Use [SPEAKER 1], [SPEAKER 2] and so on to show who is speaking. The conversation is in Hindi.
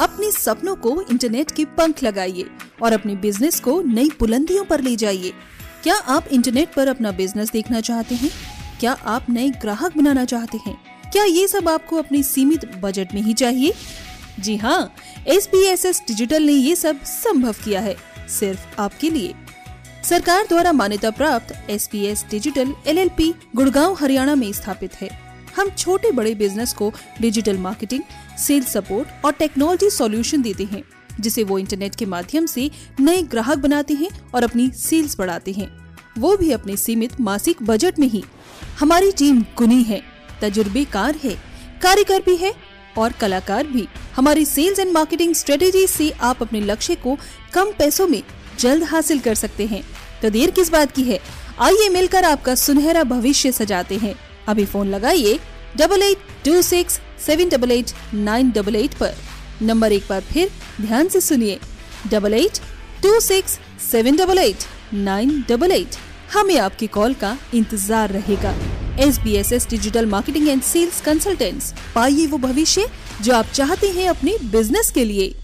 [SPEAKER 1] अपने सपनों को इंटरनेट के पंख लगाइए और अपने बिज़नेस को नई बुलंदियों पर ले जाइए। क्या आप इंटरनेट पर अपना बिज़नेस देखना चाहते हैं? क्या आप नए ग्राहक बनाना चाहते हैं? क्या ये सब आपको अपने सीमित बजट में ही चाहिए? जी हाँ S P S S digital ने ये सब संभव किया है, सिर्फ़ आपके लिए। सरकार द्वारा मान्यता प्राप्त S P S digital L L P Gurgaon, Haryana में स्थापित है। हम छोटे बड़े बिज़नेस को डिजिटल मार्केटिंग सेल्स सपोर्ट और टेक्नोलॉजी सॉल्यूशन देते हैं, जिसे वो इंटरनेट के माध्यम से नए ग्राहक बनाते हैं और अपनी सेल्स बढ़ाते हैं। वो भी अपने सीमित मासिक बजट में ही। हमारी टीम गुनी है, तजुर्बेकार है, कारीगर भी है और कलाकार भी। हमारी सेल्स एंड मार्केटिंग स्ट्रेटेजी से आप अपने लक्ष्य को कम पैसों में जल्द हासिल कर सकते हैं। तो देर किस बात की है? आइए मिलकर आपका सुनहरा भविष्य सजाते हैं। अभी फ़ोन लगाइए double eight two six seven double eight nine double eight पर। नंबर एक बार फिर ध्यान से सुनिए double eight two six seven double eight nine double eight हमें आपकी कॉल का इंतज़ार रहेगा। S B S S digital marketing and sales consultants पाइए वो भविष्य जो आप चाहते हैं अपने बिज़नेस के लिए।